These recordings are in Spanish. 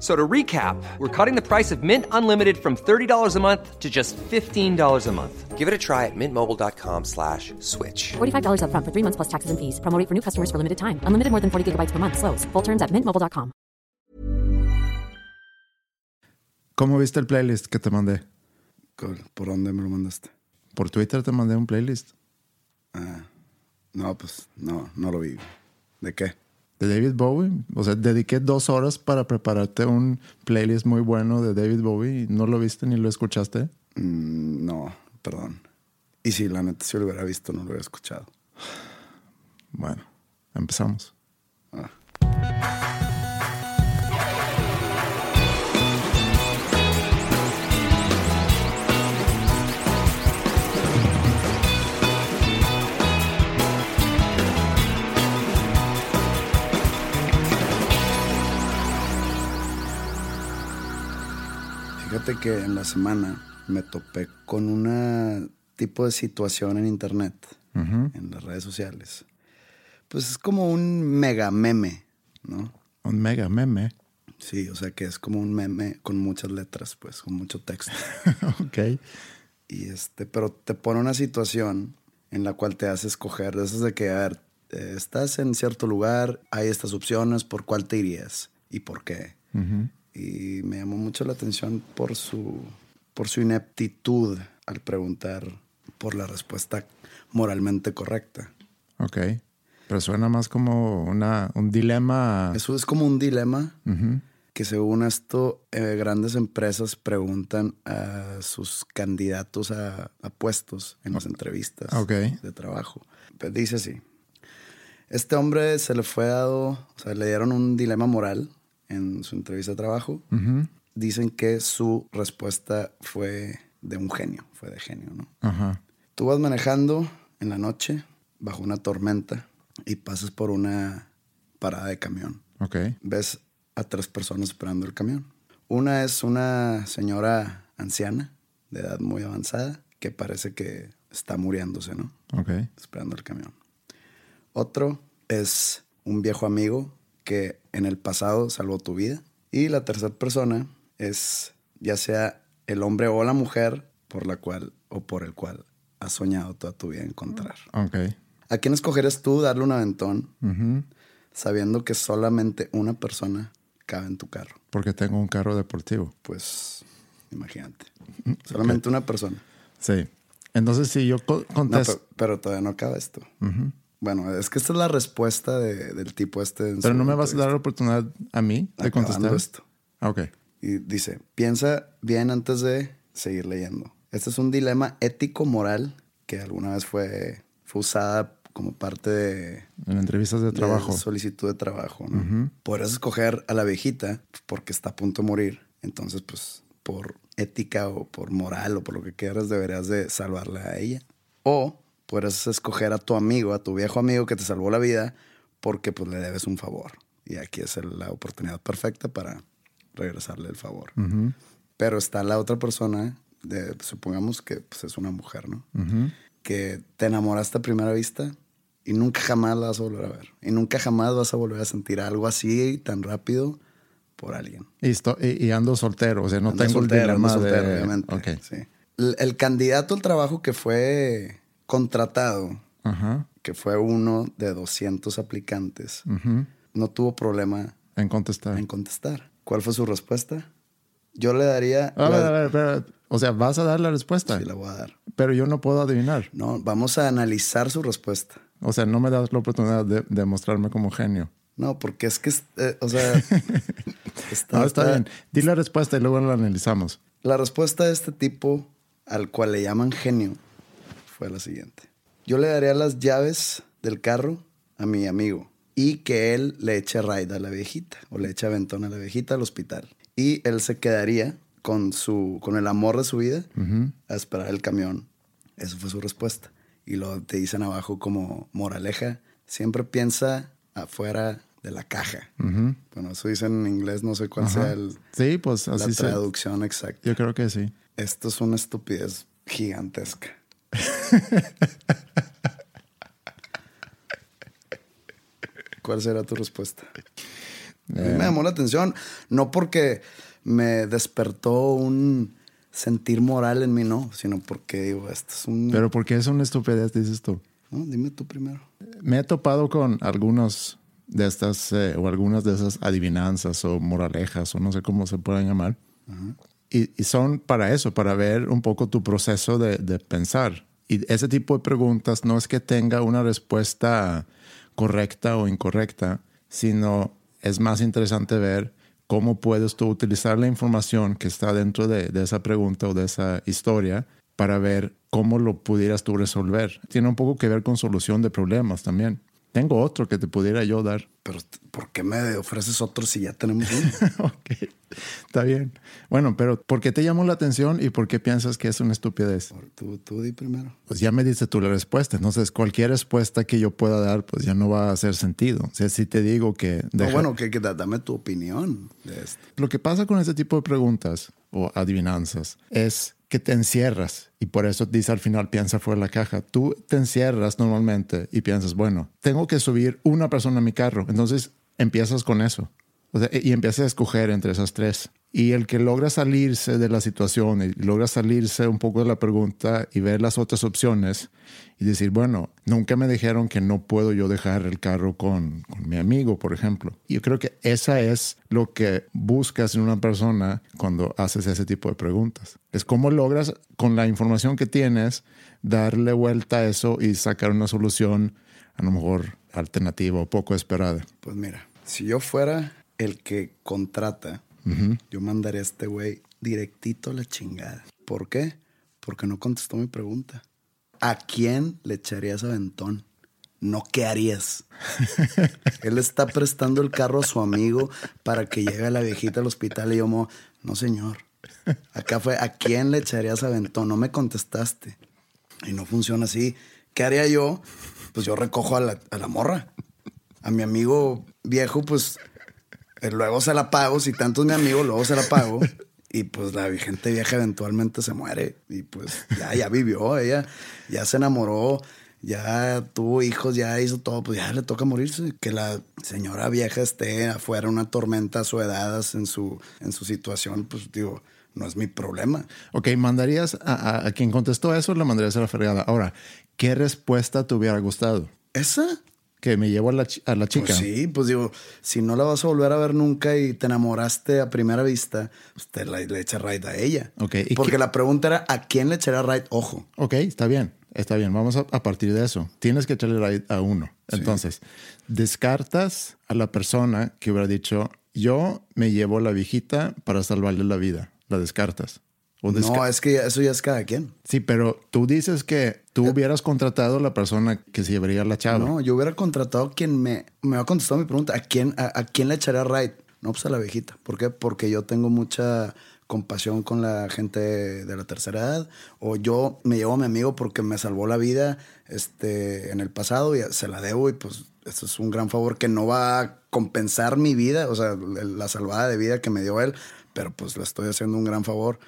F- So to recap, we're cutting the price of Mint Unlimited from $30 a month to just $15 a month. Give it a try at mintmobile.com slash switch. $45 upfront for three months plus taxes and fees. Promo rate for new customers for limited time. Unlimited more than 40 gigabytes per month. Slows. Full terms at mintmobile.com. ¿Cómo viste el playlist que te mandé? ¿Por por dónde me lo mandaste? Por Twitter te mandé un playlist Ah, no, pues no, no lo vi. ¿De qué? De David Bowie. O sea, dediqué dos horas para prepararte un playlist muy bueno de David Bowie y no lo viste ni lo escuchaste. Mm, no, perdón. Y si la neta si lo hubiera visto, no lo hubiera escuchado. Bueno, empezamos. Ah. Fíjate que en la semana me topé con una tipo de situación en internet, en las redes sociales. Pues es como un mega meme, ¿no? Un mega meme. Sí, o sea que es como un meme con muchas letras, pues, con mucho texto. ok. Y este, pero te pone una situación en la cual te hace escoger, de esas de que, a ver, estás en cierto lugar, hay estas opciones, ¿por cuál te irías? ¿Y por qué? Y me llamó mucho la atención por su, por su ineptitud al preguntar por la respuesta moralmente correcta. Ok. Pero suena más como una, un dilema. Eso es como un dilema que según esto eh, grandes empresas preguntan a sus candidatos a, a puestos en las entrevistas de trabajo. Pues dice así, este hombre se le fue dado, o sea, le dieron un dilema moral en su entrevista de trabajo. Dicen que su respuesta fue de un genio, fue de genio, ¿no? Ajá. Tú vas manejando en la noche bajo una tormenta y pasas por una parada de camión Ok. ves a tres personas esperando el camión. Una es una señora anciana, de edad muy avanzada, que parece que está muriéndose, ¿no? Ok. Esperando el camión. Otro es un viejo amigo que en el pasado salvó tu vida. Y la tercera persona es ya sea el hombre o la mujer por la cual o por el cual has soñado toda tu vida encontrar. Ok. ¿A quién escogerías tú darle un aventón sabiendo que solamente una persona cabe en tu carro. Porque tengo un carro deportivo. Pues imagínate. Solamente una persona. Sí. Entonces, si yo co- No, contesto. pero, pero todavía no acaba esto. Bueno, es que esta es la respuesta de- del tipo este. en pero no me vas a dar la oportunidad a mí de Acabando contestar. esto. Ah, Ok. Y dice, piensa bien antes de seguir leyendo. Este es un dilema ético-moral que alguna vez fue, fue usada como parte de, En entrevistas de trabajo. de solicitud de trabajo. ¿no? Podrás escoger a la viejita porque está a punto de morir. Entonces, pues, por ética o por moral o por lo que quieras, deberías de salvarla a ella. O puedes escoger a tu amigo, a tu viejo amigo que te salvó la vida porque pues le debes un favor. Y aquí es la oportunidad perfecta para regresarle el favor. Pero está la otra persona, de, supongamos que pues, es una mujer, ¿no? Que te enamoraste a primera vista y nunca jamás la vas a volver a ver. Y nunca jamás vas a volver a sentir algo así tan rápido por alguien. Y, esto- y- y ando soltero. O sea, no tengo soltero, el dilema soltero, de... obviamente. Ok. Sí. El, el candidato al trabajo que fue contratado, Ajá. que fue uno de 200 aplicantes, no tuvo problema En contestar. en contestar. ¿Cuál fue su respuesta? Yo le daría... A ver, la- a ver, espera. O sea, vas a dar la respuesta. Sí, la voy a dar. Pero yo no puedo adivinar. No, vamos a analizar su respuesta. O sea, no me das la oportunidad de, de mostrarme como genio. No, porque es que, eh, o sea, No, está bien. Di la respuesta y luego la analizamos. La respuesta de este tipo, al cual le llaman genio, fue la siguiente. Yo le daría las llaves del carro a mi amigo y que él le eche ride a la viejita o le eche aventón a la viejita al hospital. Y él se quedaría con, su, con el amor de su vida a esperar el camión. Eso fue su respuesta. Y lo te dicen abajo como moraleja, siempre piensa afuera de la caja. Bueno, eso dicen en inglés, no sé cuál sea el, Sí, pues la así se... traducción exacta. Yo creo que sí. Esto es una estupidez gigantesca. ¿Cuál será tu respuesta? A mí me llamó la atención, no porque me despertó un sentir moral en mí, no, sino porque digo, esto es un... Pero ¿por qué es una estupidez, dices tú? No, dime tú primero. Me he topado con algunos de estas, eh, o algunas de esas adivinanzas o moralejas, o no sé cómo se puedan llamar. Y, y son para eso, para ver un poco tu proceso de, de pensar. Y ese tipo de preguntas no es que tenga una respuesta correcta o incorrecta, sino es más interesante ver cómo puedes tú utilizar la información que está dentro de, de esa pregunta o de esa historia para ver cómo lo pudieras tú resolver. Tiene un poco que ver con solución de problemas también. Tengo otro que te pudiera yo dar. Pero, ¿por qué me ofreces otro si ya tenemos uno? ok, está bien. Bueno, pero ¿por qué te llamó la atención y por qué piensas que es una estupidez? tú, tú di primero. Pues ya me diste tú la respuesta. Entonces, cualquier respuesta que yo pueda dar, pues ya no va a hacer sentido. O sea, si te digo que... No, deja- bueno, que, que da- dame tu opinión de esto. Lo que pasa con este tipo de preguntas o adivinanzas es que te encierras y por eso dice al final piensa fuera la caja. Tú te encierras normalmente y piensas, bueno, tengo que subir una persona a mi carro. Entonces empiezas con eso. O sea, y empiezas a escoger entre esas tres. Y el que logra salirse de la situación y logra salirse un poco de la pregunta y ver las otras opciones y decir, bueno, nunca me dijeron que no puedo yo dejar el carro con, con mi amigo, por ejemplo. Yo creo que esa es lo que buscas en una persona cuando haces ese tipo de preguntas. Es cómo logras, con la información que tienes, darle vuelta a eso y sacar una solución a lo mejor alternativa o poco esperada. Pues mira, si yo fuera el que contrata, yo mandaría a este güey directito a la chingada. ¿Por qué? Porque no contestó mi pregunta. ¿A quién le echarías aventón? No, ¿qué harías? Él está prestando el carro a su amigo para que llegue la viejita al hospital y yo, mo, no señor. Acá fue, ¿a quién le echarías aventón? No me contestaste. Y no funciona así. ¿Qué haría yo? Pues yo recojo a la, a la morra. A mi amigo viejo, pues luego se la pago. Si tanto es mi amigo, luego se la pago. Y pues la gente vieja eventualmente se muere. Y pues ya, ya vivió, ella ya se enamoró, ya tuvo hijos, ya hizo todo, pues ya le toca morirse. Que la señora vieja esté afuera, una tormenta a su edad, en su, en su situación, pues digo, no es mi problema. Ok, mandarías a, a- a quien contestó eso, le mandarías a la fregada. Ahora, ¿qué respuesta te hubiera gustado? ¿Esa? Que me llevo a la, a la chica. Pues sí, pues digo, si no la vas a volver a ver nunca y te enamoraste a primera vista, pues te la, le echa raid a ella. Ok, ¿y Porque qué- la pregunta era, ¿a quién le echará raid? Ojo. Ok, está bien, está bien. Vamos a, a partir de eso. Tienes que echarle raid a uno. Entonces, descartas a la persona que hubiera dicho, yo me llevo a la viejita para salvarle la vida. La descartas. No, es que eso ya es cada quien. Sí, pero tú dices que tú hubieras contratado a la persona que se llevaría la chava. No, yo hubiera contratado a quien me, me ha contestado mi pregunta. ¿A quién, a, a quién le echará raid? No, pues a la viejita. ¿Por qué? Porque yo tengo mucha compasión con la gente de la tercera edad. O yo me llevo a mi amigo porque me salvó la vida este, en el pasado y se la debo. Y pues eso es un gran favor que no va a compensar mi vida, o sea, la salvada de vida que me dio él. Pero pues le estoy haciendo un gran favor.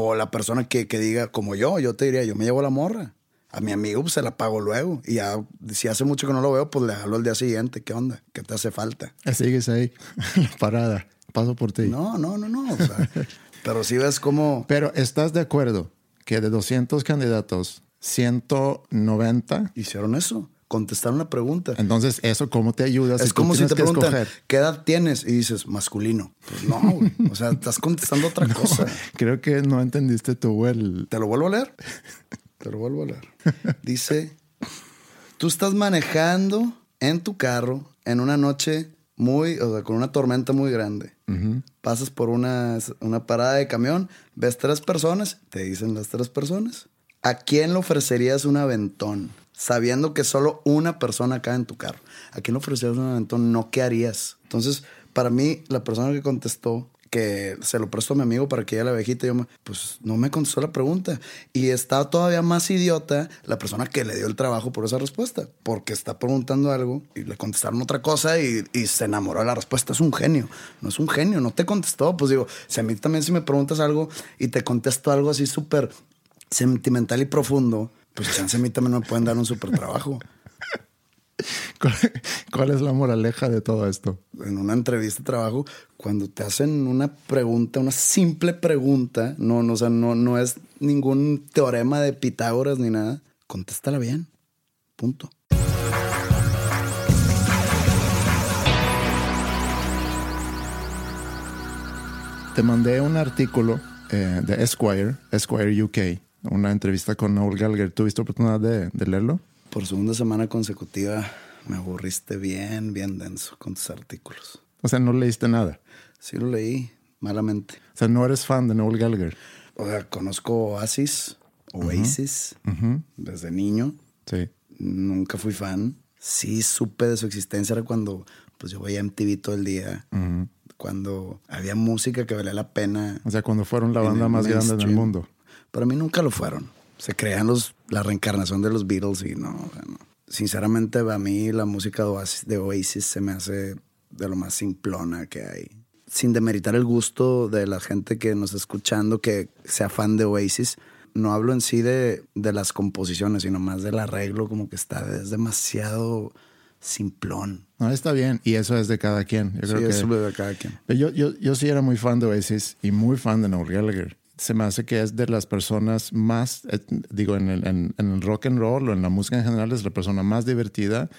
O la persona que, que diga, como yo, yo te diría, yo me llevo la morra. A mi amigo pues, se la pago luego. Y ya, si hace mucho que no lo veo, pues le hablo al día siguiente. ¿Qué onda? ¿Qué te hace falta? Sigues ahí, la parada. Paso por ti. No, no, no, no. o sea, pero si ves cómo... Pero ¿estás de acuerdo que de 200 candidatos, 190 Hicieron eso. Contestaron la pregunta. Entonces, ¿eso cómo te ayuda? es si como si te preguntan, escoger? ¿qué edad tienes? Y dices, masculino. Pues no, güey. O sea, estás contestando otra cosa. Creo que no entendiste tú el... ¿Te lo vuelvo a leer? Te lo vuelvo a leer. Dice, tú estás manejando en tu carro en una noche muy, o sea, con una tormenta muy grande. Pasas por una, una parada de camión, ves tres personas, te dicen las tres personas. ¿A quién le ofrecerías un aventón? Sabiendo que solo una persona cae en tu carro. ¿A quién le ofrecerías un aventón? No, ¿qué harías? Entonces, para mí, la persona que contestó que se lo prestó a mi amigo para que ella la abejita. Yo, pues no me contestó la pregunta. Y está todavía más idiota la persona que le dio el trabajo por esa respuesta, porque está preguntando algo y le contestaron otra cosa y, y se enamoró de la respuesta. Es un genio, no es un genio, no te contestó. Pues digo, si a mí también si me preguntas algo y te contesto algo así súper sentimental y profundo, pues chance a mí también me pueden dar un súper trabajo. ¿Cuál, cuál es la moraleja de todo esto? en una entrevista de trabajo, cuando te hacen una pregunta, una simple pregunta, no, no, o sea, no, no es ningún teorema de Pitágoras ni nada, contéstala bien. Punto. Te mandé un artículo eh, de Esquire, Esquire UK, una entrevista con Noel Gallagher. ¿Tuviste oportunidad de, de leerlo? Por segunda semana consecutiva me aburriste bien, bien denso con tus artículos. O sea, no leíste nada. Sí lo leí, malamente. O sea, no eres fan de Noel Gallagher. O sea, conozco Oasis, Oasis, desde niño. Sí. Nunca fui fan. Sí supe de su existencia era cuando pues yo veía MTV todo el día. Cuando había música que valía la pena. O sea, cuando fueron la banda más grande del mundo. Para mí nunca lo fueron. Se crean los, la reencarnación de los Beatles y no, o sea, no. Sinceramente, a mí la música de Oasis, de Oasis se me hace de lo más simplona que hay. Sin demeritar el gusto de la gente que nos está escuchando, que sea fan de Oasis, no hablo en sí de, de las composiciones, sino más del arreglo, como que está, es demasiado simplón. No, está bien. Y eso es de cada quien. Yo Sí, creo que... eso lo de cada quien. Yo, yo, yo sí era muy fan de Oasis y muy fan de Noel Gallagher. Se me hace que es de las personas más, eh, digo, en el, en, en el rock and roll o en la música en general, es la persona más divertida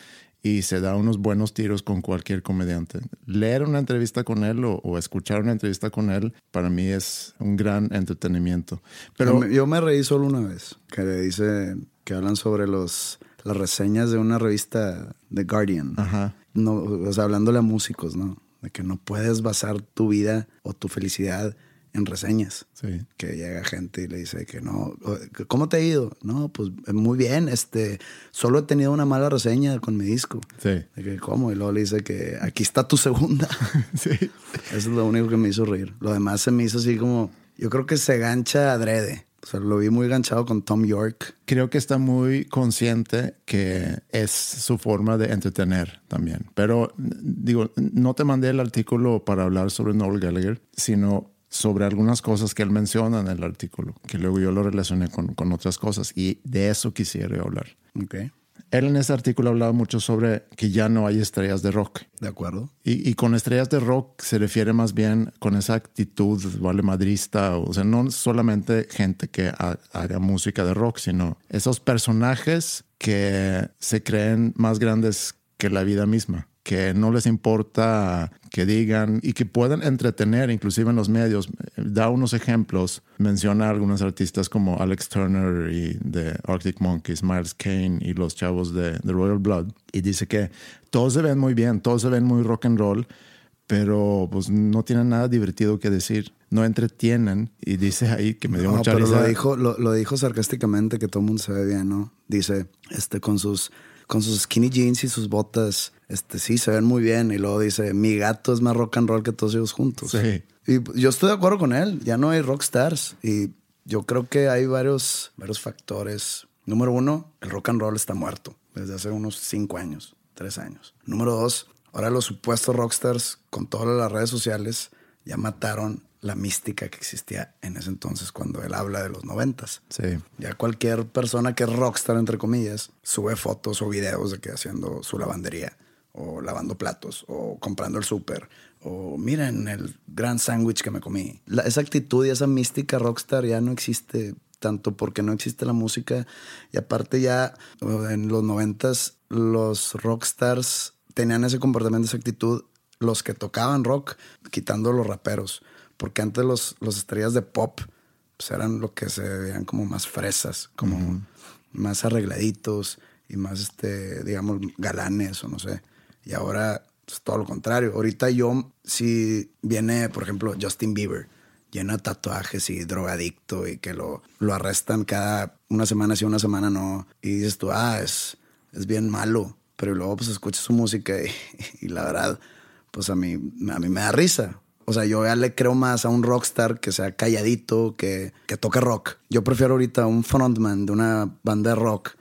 y se da unos buenos tiros con cualquier comediante. Leer una entrevista con él o, o escuchar una entrevista con él, para mí es un gran entretenimiento. Pero Pero yo me reí solo una vez, que le dice que hablan sobre los, las reseñas de una revista The Guardian. Ajá. No, o sea, hablándole a músicos, ¿no? De que no puedes basar tu vida o tu felicidad en reseñas. Sí. Que llega gente y le dice que no, ¿cómo te ha ido? No, pues muy bien, este, solo he tenido una mala reseña con mi disco. Sí. De que, ¿cómo? Y luego le dice que aquí está tu segunda. sí. Eso es lo único que me hizo reír. Lo demás se me hizo así como. Yo creo que se gancha adrede. O sea, lo vi muy ganchado con Tom York. creo que está muy consciente que es su forma de entretener también. Pero digo, no te mandé el artículo para hablar sobre Noel Gallagher, sino sobre algunas cosas que él menciona en el artículo, que luego yo lo relacioné con, con otras cosas y de eso quisiera hablar. Ok. Él en ese artículo hablaba mucho sobre que ya no hay estrellas de rock. De acuerdo. Y, y con estrellas de rock se refiere más bien con esa actitud vale madrista, o sea, no solamente gente que ha- haga música de rock, sino esos personajes que se creen más grandes que la vida misma, que no les importa que digan y que puedan entretener inclusive en los medios. Da unos ejemplos, menciona algunos artistas como Alex Turner y de Arctic Monkeys, Miles Kane y los chavos de, de Royal Blood y dice que todos se ven muy bien, todos se ven muy rock and roll, pero pues no tienen nada divertido que decir, no entretienen y dice ahí que me dio No, mucha pero risa. lo dijo, lo, lo dijo sarcásticamente que todo el mundo se ve bien, ¿no? Dice, este, con sus, con sus skinny jeans y sus botas, este, sí, se ven muy bien. Y luego dice, mi gato es más rock and roll que todos ellos juntos. Sí. Y yo estoy de acuerdo con él. Ya no hay rockstars. Y yo creo que hay varios, varios factores. Número uno, el rock and roll está muerto desde hace unos cinco años, tres años. Número dos, ahora los supuestos rockstars con todas las redes sociales ya mataron la mística que existía en ese entonces cuando él habla de los noventas. Sí. Ya cualquier persona que es rockstar, entre comillas, sube fotos o videos de que haciendo su lavandería, o lavando platos, o comprando el súper, o miren el gran sándwich que me comí. La- esa actitud y esa mística rockstar ya no existe tanto porque no existe la música y aparte ya en los noventas los rockstars tenían ese comportamiento, esa actitud, los que tocaban rock, quitando los raperos, porque antes los, los estrellas de pop pues eran lo que se veían como más fresas, como más arregladitos y más, este, digamos, galanes o no sé. Y ahora Es todo lo contrario. Ahorita yo, si viene, por ejemplo, Justin Bieber, lleno de tatuajes y drogadicto y que lo, lo arrestan cada una semana sí, una semana no. Y dices tú, ah, es, es bien malo. Pero luego pues escuchas su música y, y la verdad, pues a mí, a mí me da risa. O sea, yo ya le creo más a un rockstar que sea calladito, que, que toque rock. Yo prefiero ahorita un frontman de una banda de rock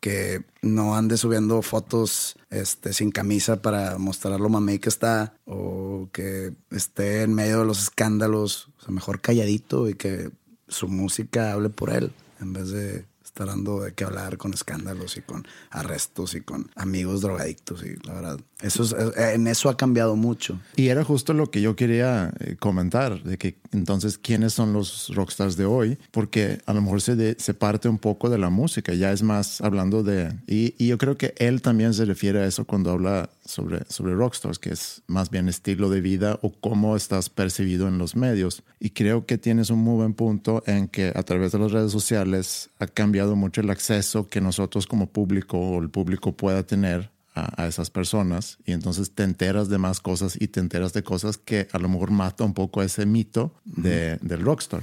que no ande subiendo fotos este, sin camisa para mostrar lo mamey que está o que esté en medio de los escándalos. O sea, mejor calladito y que su música hable por él en vez de estar dando de qué hablar con escándalos y con arrestos y con amigos drogadictos y la verdad eso es, eh, en eso ha cambiado mucho Y era justo lo que yo quería eh, comentar, de que entonces, ¿quiénes son los rockstars de hoy? Porque a lo mejor se, de- se parte un poco de la música, ya es más hablando de... Y, y yo creo que él también se refiere a eso cuando habla sobre, sobre rockstars, que es más bien estilo de vida o cómo estás percibido en los medios. Y creo que tienes un muy buen punto en que a través de las redes sociales ha cambiado mucho el acceso que nosotros como público o el público pueda tener a, a esas personas y entonces te enteras de más cosas y te enteras de cosas que a lo mejor mata un poco ese mito de, del rockstar.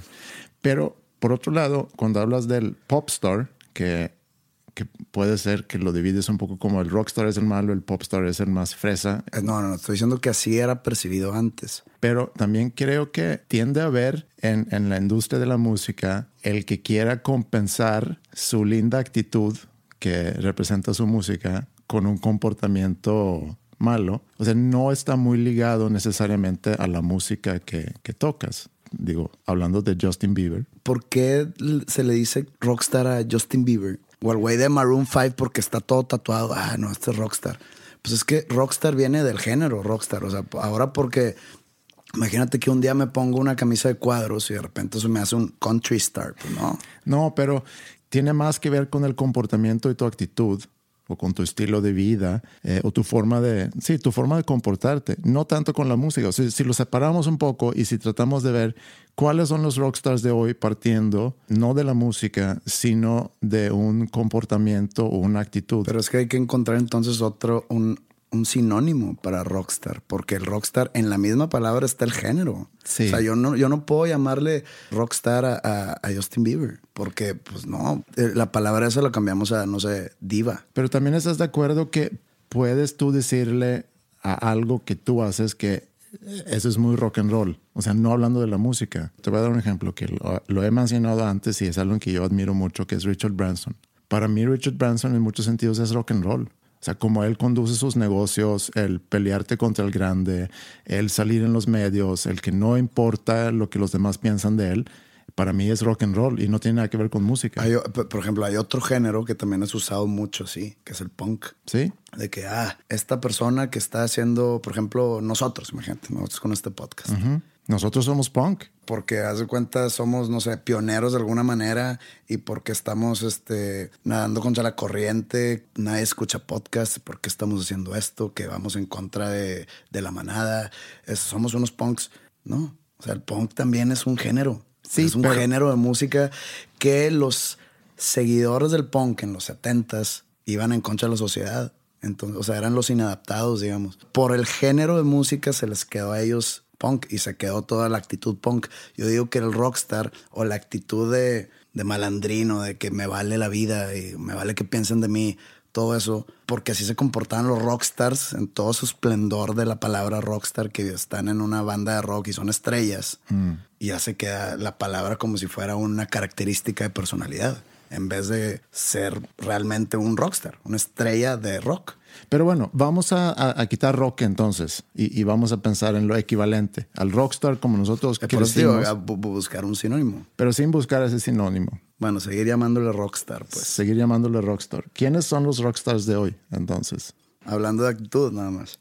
Pero por otro lado, cuando hablas del popstar, que, que puede ser que lo divides un poco como el rockstar es el malo, el popstar es el más fresa, Eh, no no no estoy diciendo que así era percibido antes pero también creo que tiende a haber en, en la industria de la música el que quiera compensar su linda actitud que representa su música con un comportamiento malo. O sea, no está muy ligado necesariamente a la música que, que tocas. Digo, hablando de Justin Bieber. ¿por qué se le dice rockstar a Justin Bieber o al güey de Maroon 5 porque está todo tatuado ah no este es rockstar pues es que rockstar viene del género rockstar o sea ahora porque Imagínate que un día me pongo una camisa de cuadros y de repente eso me hace un country star. Pues no. No, pero tiene más que ver con el comportamiento y tu actitud o con tu estilo de vida eh, o tu forma de, sí, tu forma de comportarte, no tanto con la música. O sea, si lo separamos un poco y si tratamos de ver cuáles son los rockstars de hoy partiendo no de la música, sino de un comportamiento o una actitud. Pero es que hay que encontrar entonces otro, un, un sinónimo para rockstar, porque el rockstar en la misma palabra está el género. Sí. O sea, yo no, yo no puedo llamarle rockstar a, a- a Justin Bieber, porque pues no, eh, la palabra esa la cambiamos a, no sé, diva. Pero también estás de acuerdo que puedes tú decirle a algo que tú haces que eso es muy rock and roll. O sea, no hablando de la música. Te voy a dar un ejemplo que lo, lo he mencionado antes y es algo que yo admiro mucho, que es Richard Branson. Para mí Richard Branson en muchos sentidos es rock and roll. O sea, como él conduce sus negocios, el pelearte contra el grande, el salir en los medios, el que no importa lo que los demás piensan de él, para mí es rock and roll y no tiene nada que ver con música. Hay por ejemplo, hay otro género que también es usado mucho, sí, que es el punk. ¿Sí? De que, ah, esta persona que está haciendo, por ejemplo, nosotros, imagínate, nosotros con este podcast. Ujú. Nosotros somos punk. porque haz de cuenta somos, no sé, pioneros de alguna manera y porque estamos este, nadando contra la corriente, nadie escucha podcast, porque estamos haciendo esto, que vamos en contra de, de la manada, es- somos unos punks, ¿no? O sea, el punk también es un género, Sí, es un pero- género de música que los seguidores del punk en los 70s iban en contra de la sociedad. Entonces, o sea, eran los inadaptados, digamos. Por el género de música se les quedó a ellos punk y se quedó toda la actitud punk. Yo digo que el rockstar o la actitud de, de malandrino, de que me vale la vida y me vale que piensen de mí, todo eso, porque así se comportaban los rockstars en todo su esplendor de la palabra rockstar, que están en una banda de rock y son estrellas. Y ya se queda la palabra como si fuera una característica de personalidad, en vez de ser realmente un rockstar, una estrella de rock. Pero bueno, vamos a, a- a quitar rock entonces y, y vamos a pensar en lo equivalente al rockstar como nosotros Eh, crecimos, a bu- bu- buscar un sinónimo. pero sin buscar ese sinónimo. Bueno, seguir llamándole rockstar, pues. Seguir llamándole rockstar. ¿Quiénes son los rockstars de hoy entonces? Hablando de actitud, nada más.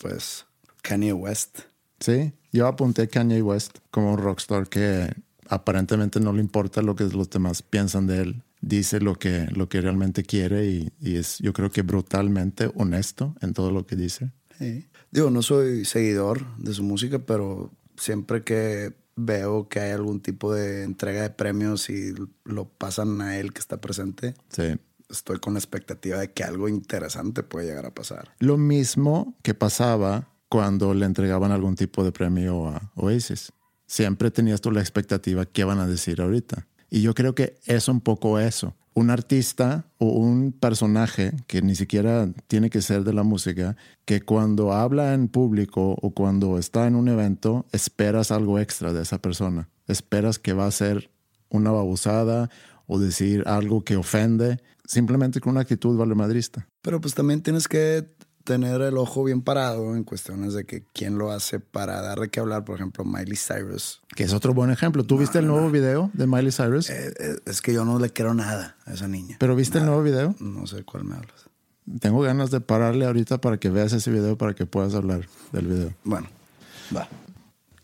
Pues Kanye West. Sí, yo apunté Kanye West como un rockstar que aparentemente no le importa lo que los demás piensan de él. Dice lo que, lo que realmente quiere y, y es, yo creo que brutalmente honesto en todo lo que dice. Sí. Digo, no soy seguidor de su música, pero siempre que veo que hay algún tipo de entrega de premios y lo pasan a él que está presente, Sí. estoy con la expectativa de que algo interesante puede llegar a pasar. Lo mismo que pasaba cuando le entregaban algún tipo de premio a Oasis. Siempre tenías tú la expectativa qué van a decir ahorita. Y yo creo que es un poco eso. Un artista o un personaje que ni siquiera tiene que ser de la música, que cuando habla en público o cuando está en un evento, esperas algo extra de esa persona. Esperas que va a ser una babosada o decir algo que ofende, simplemente con una actitud valemadrista. Pero pues también tienes que tener el ojo bien parado en cuestiones de que quién lo hace para darle que hablar, por ejemplo, Miley Cyrus. Que es otro buen ejemplo. ¿Tú viste el nuevo video de Miley Cyrus? Eh, eh, es que yo no le quiero nada a esa niña. ¿Pero viste el nuevo video? No sé cuál me hablas. Tengo ganas de pararle ahorita para que veas ese video para que puedas hablar del video. Bueno, va.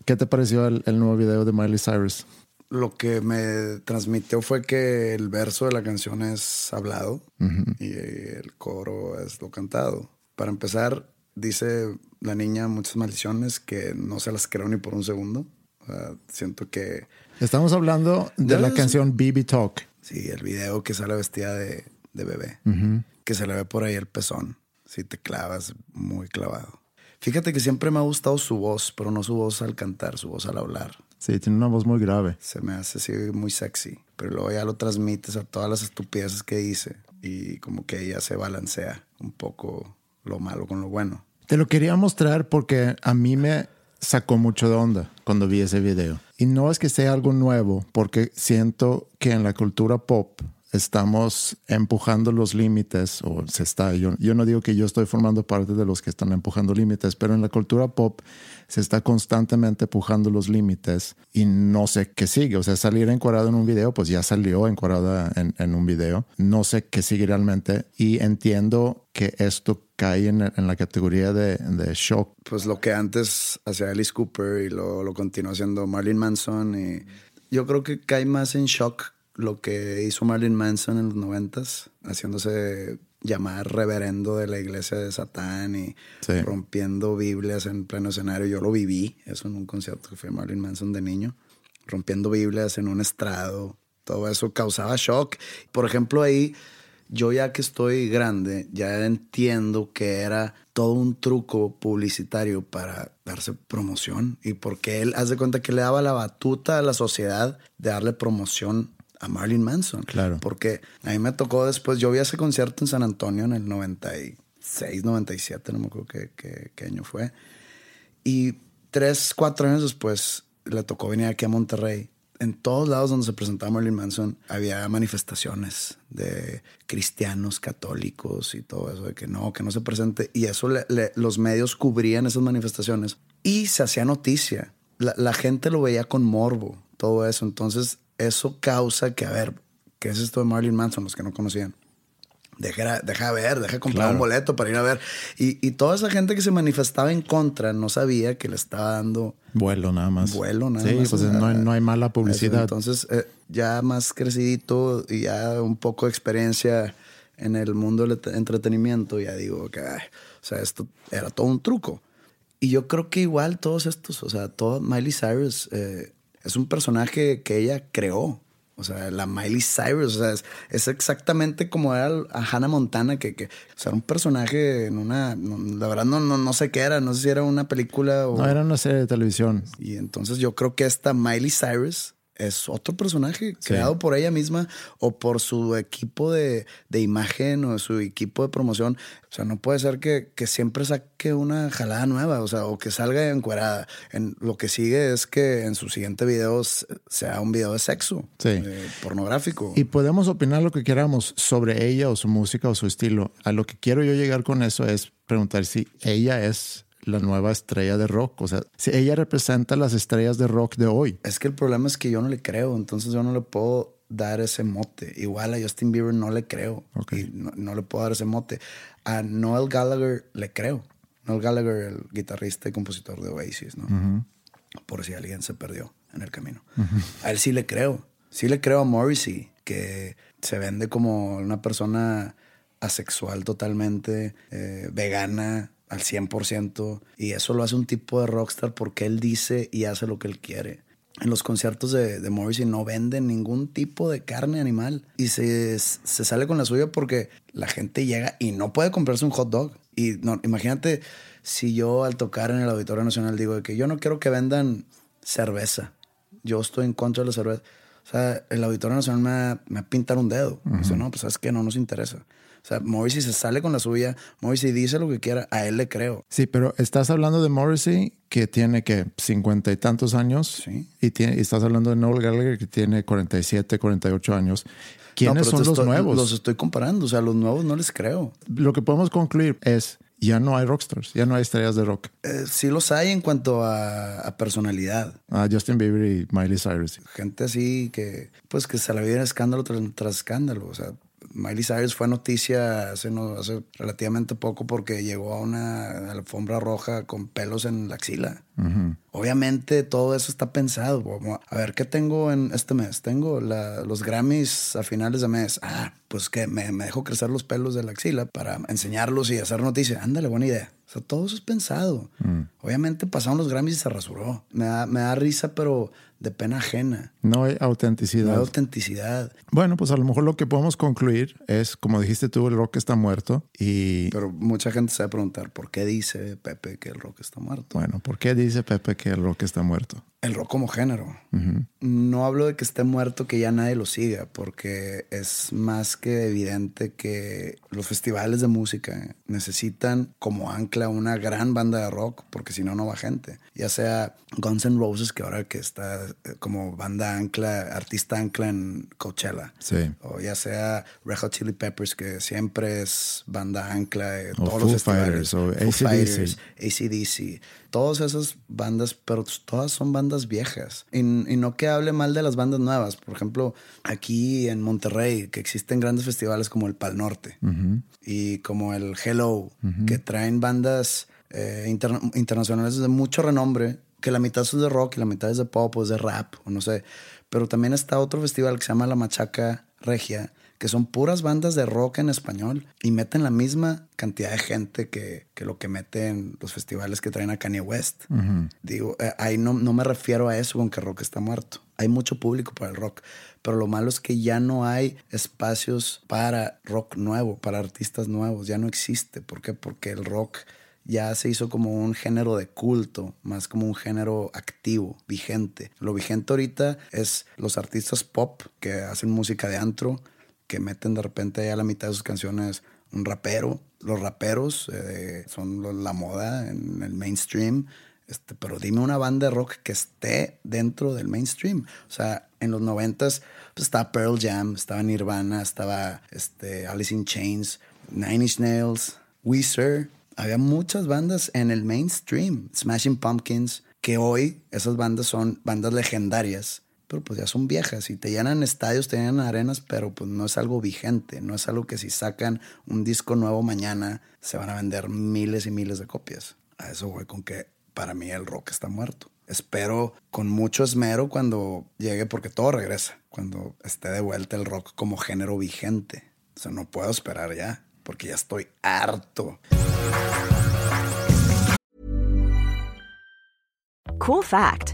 ¿Qué te pareció el, el nuevo video de Miley Cyrus? Lo que me transmitió fue que el verso de la canción es hablado y el coro es lo cantado. Para empezar, dice la niña muchas maldiciones que no se las creo ni por un segundo. Sea, siento que... Estamos hablando de la Debes- canción BB Talk. Sí, el video que sale vestida de, de bebé. Que se le ve por ahí el pezón. Si te clavas, muy clavado. Fíjate que siempre me ha gustado su voz, pero no su voz al cantar, su voz al hablar. Sí, tiene una voz muy grave. Se me hace así muy sexy. Pero luego ya lo transmites a todas las estupideces que dice. Y como que ella se balancea un poco lo malo con lo bueno. Te lo quería mostrar porque a mí me sacó mucho de onda cuando vi ese video. Y no es que sea algo nuevo, porque siento que en la cultura pop estamos empujando los límites, o se está, yo, yo no digo que yo estoy formando parte de los que están empujando límites, pero en la cultura pop se está constantemente empujando los límites y no sé qué sigue. O sea, salir encuadrado en un video, pues ya salió encuadrada en, en un video. No sé qué sigue realmente y entiendo que esto cae en, en la categoría de, de shock. Pues lo que antes hacía Alice Cooper y lo, lo continuó haciendo Marilyn Manson. Y yo creo que cae más en shock lo que hizo Marilyn Manson en los noventas, haciéndose llamar reverendo de la iglesia de Satán y Sí. rompiendo Biblias en pleno escenario. Yo lo viví, eso en un concierto que fue Marilyn Manson de niño, rompiendo Biblias en un estrado. Todo eso causaba shock. Por ejemplo, ahí yo ya que estoy grande, ya entiendo que era todo un truco publicitario para darse promoción y porque él hace cuenta que le daba la batuta a la sociedad de darle promoción a Marilyn Manson. Claro. Porque a mí me tocó después, yo vi ese concierto en San Antonio en el 96, 97, no me acuerdo qué, qué- qué año fue. Y tres, cuatro años después le tocó venir aquí a Monterrey. En todos lados donde se presentaba Marilyn Manson había manifestaciones de cristianos, católicos y todo eso, de que no, que no se presente. Y eso le- le- los medios cubrían esas manifestaciones y se hacía noticia. La, la gente lo veía con morbo, todo eso. Entonces eso causa que, a ver, ¿qué es esto de Marilyn Manson? Los que no conocían. Deja, deja ver, deja comprar Claro. un boleto para ir a ver. Y, y toda esa gente que se manifestaba en contra no sabía que le estaba dando Vuelo nada más. vuelo, nada sí, más. pues a- no, hay, no hay mala publicidad. Entonces, eh, ya más crecidito y ya un poco de experiencia en el mundo del ent- entretenimiento, ya digo que, ay, o sea, esto era todo un truco. Y yo creo que igual todos estos, o sea, todo Miley Cyrus eh, es un personaje que ella creó. O sea, la Miley Cyrus, o sea, es, es exactamente como era a Hannah Montana, que, que, o sea, era un personaje en una, no, la verdad no, no, no sé qué era, no sé si era una película o... No, era una serie de televisión. Y entonces yo creo que esta Miley Cyrus es otro personaje creado por ella misma o por su equipo de, de imagen o su equipo de promoción. O sea, no puede ser que, que siempre saque una jalada nueva, o sea, o que salga encuerada. En, lo que sigue es que en su siguiente video sea un video de sexo, Sí. eh, pornográfico. Y podemos opinar lo que queramos sobre ella o su música o su estilo. A lo que quiero yo llegar con eso es preguntar si ella es la nueva estrella de rock. O sea, si ella representa las estrellas de rock de hoy. Es que el problema es que yo no le creo, entonces yo no le puedo dar ese mote. Igual a Justin Bieber no le creo. Ok. Y no, no le puedo dar ese mote. A Noel Gallagher le creo. Noel Gallagher, el guitarrista y compositor de Oasis, ¿no? Por si alguien se perdió en el camino. A él sí le creo. Sí le creo a Morrissey, que se vende como una persona asexual totalmente, eh, vegana al 100%. Y eso lo hace un tipo de rockstar porque él dice y hace lo que él quiere. en los conciertos de, de Morrissey no venden ningún tipo de carne animal y se, se sale con la suya porque la gente llega y no puede comprarse un hot dog. Y no, imagínate si yo al tocar en el Auditorio Nacional digo que yo no quiero que vendan cerveza. Yo estoy en contra de la cerveza. O sea, el Auditorio Nacional me me pintar un dedo. Dice, no, pues sabes que no nos interesa. O sea, Morrissey se sale con la suya, Morrissey dice lo que quiera, a él le creo. Sí, pero estás hablando de Morrissey que tiene que cincuenta y tantos años Sí. y, tiene, y estás hablando de Noel Gallagher que tiene 47, 48 años. ¿Quiénes No, son los estoy- nuevos? Los estoy comparando, o sea, los nuevos no les creo. Lo que podemos concluir es ya no hay rockstars, ya no hay estrellas de rock. Eh, sí los hay en cuanto a, a personalidad. Ah, Justin Bieber y Miley Cyrus. Gente así que, pues, que se la vive en escándalo tras, tras escándalo. O sea, Miley Cyrus fue noticia hace, no, hace relativamente poco porque llegó a una alfombra roja con pelos en la axila. Obviamente todo eso está pensado. A ver, ¿qué tengo en este mes? Tengo la- los Grammys a finales de mes. Ah, pues que me, me dejo crecer los pelos de la axila para enseñarlos y hacer noticia. Ándale, buena idea. O sea, todo eso es pensado. Obviamente pasaron los Grammys y se rasuró. Me da, me da risa, pero de pena ajena. No hay No autenticidad. hay autenticidad. Bueno, pues a lo mejor lo que podemos concluir es, como dijiste tú, el rock está muerto. Y Pero mucha gente se va a preguntar, ¿por qué dice Pepe que el rock está muerto? bueno, ¿por qué dice Pepe que el rock está muerto? El rock como género. No hablo de que esté muerto, que ya nadie lo siga, porque es más que evidente que los festivales de música necesitan como ancla una gran banda de rock, porque si no, no va gente. Ya sea Guns N' Roses, que ahora que está eh, como banda ancla, artista ancla en Coachella. Sí. O ya sea Red Hot Chili Peppers, que siempre es banda ancla de O todos Foo los festivales. Fighters, o AC/DC. Fighters, ACDC. Todas esas bandas, pero todas son bandas viejas. Y, y no que hable mal de las bandas nuevas. Por ejemplo, aquí en Monterrey, que existen grandes festivales como el Pal Norte y como el Hello, que traen bandas eh, interna- internacionales de mucho renombre, que la mitad es de rock y la mitad es de pop o es de rap, o no sé. Pero también está otro festival que se llama La Machaca Regia, que son puras bandas de rock en español y meten la misma cantidad de gente que, que lo que meten los festivales que traen a Kanye West. Digo, eh, ahí no, no me refiero a eso con que rock está muerto. Hay mucho público para el rock, pero lo malo es que ya no hay espacios para rock nuevo, para artistas nuevos, ya no existe. ¿Por qué? Porque el rock ya se hizo como un género de culto, más como un género activo, vigente. Lo vigente ahorita es los artistas pop que hacen música de antro, que meten de repente a la mitad de sus canciones un rapero. Los raperos eh, son la moda en el mainstream. Este, pero dime una banda de rock que esté dentro del mainstream. O sea, en los noventas pues, estaba Pearl Jam, estaba Nirvana, estaba este, Alice in Chains, Nine Inch Nails, Weezer. Había muchas bandas en el mainstream. Smashing Pumpkins, que hoy esas bandas son bandas legendarias, pues ya son viejas y te llenan estadios, te llenan arenas, pero pues no es algo vigente, no es algo que si sacan un disco nuevo mañana se van a vender miles y miles de copias. A eso voy con que para mí el rock está muerto. Espero con mucho esmero cuando llegue, porque todo regresa, cuando esté de vuelta el rock como género vigente. O sea, no puedo esperar ya, porque ya estoy harto. Cool fact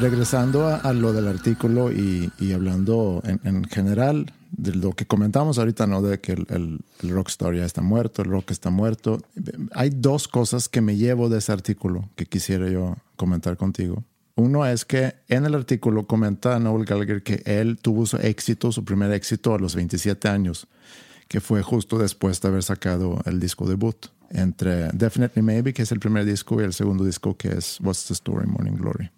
Regresando a, lo del artículo y, hablando en, en general de lo que comentamos ahorita, ¿no? De que el, el, el rockstar ya está muerto, el rock está muerto. Hay dos cosas que me llevo de ese artículo que quisiera yo comentar contigo. Uno es que en el artículo comenta Noel Gallagher que él tuvo su éxito, su primer éxito a los 27 años, que fue justo después de haber sacado el disco debut. entre Definitely Maybe, que es el primer disco, y el segundo disco, que es What's the Story, Morning Glory.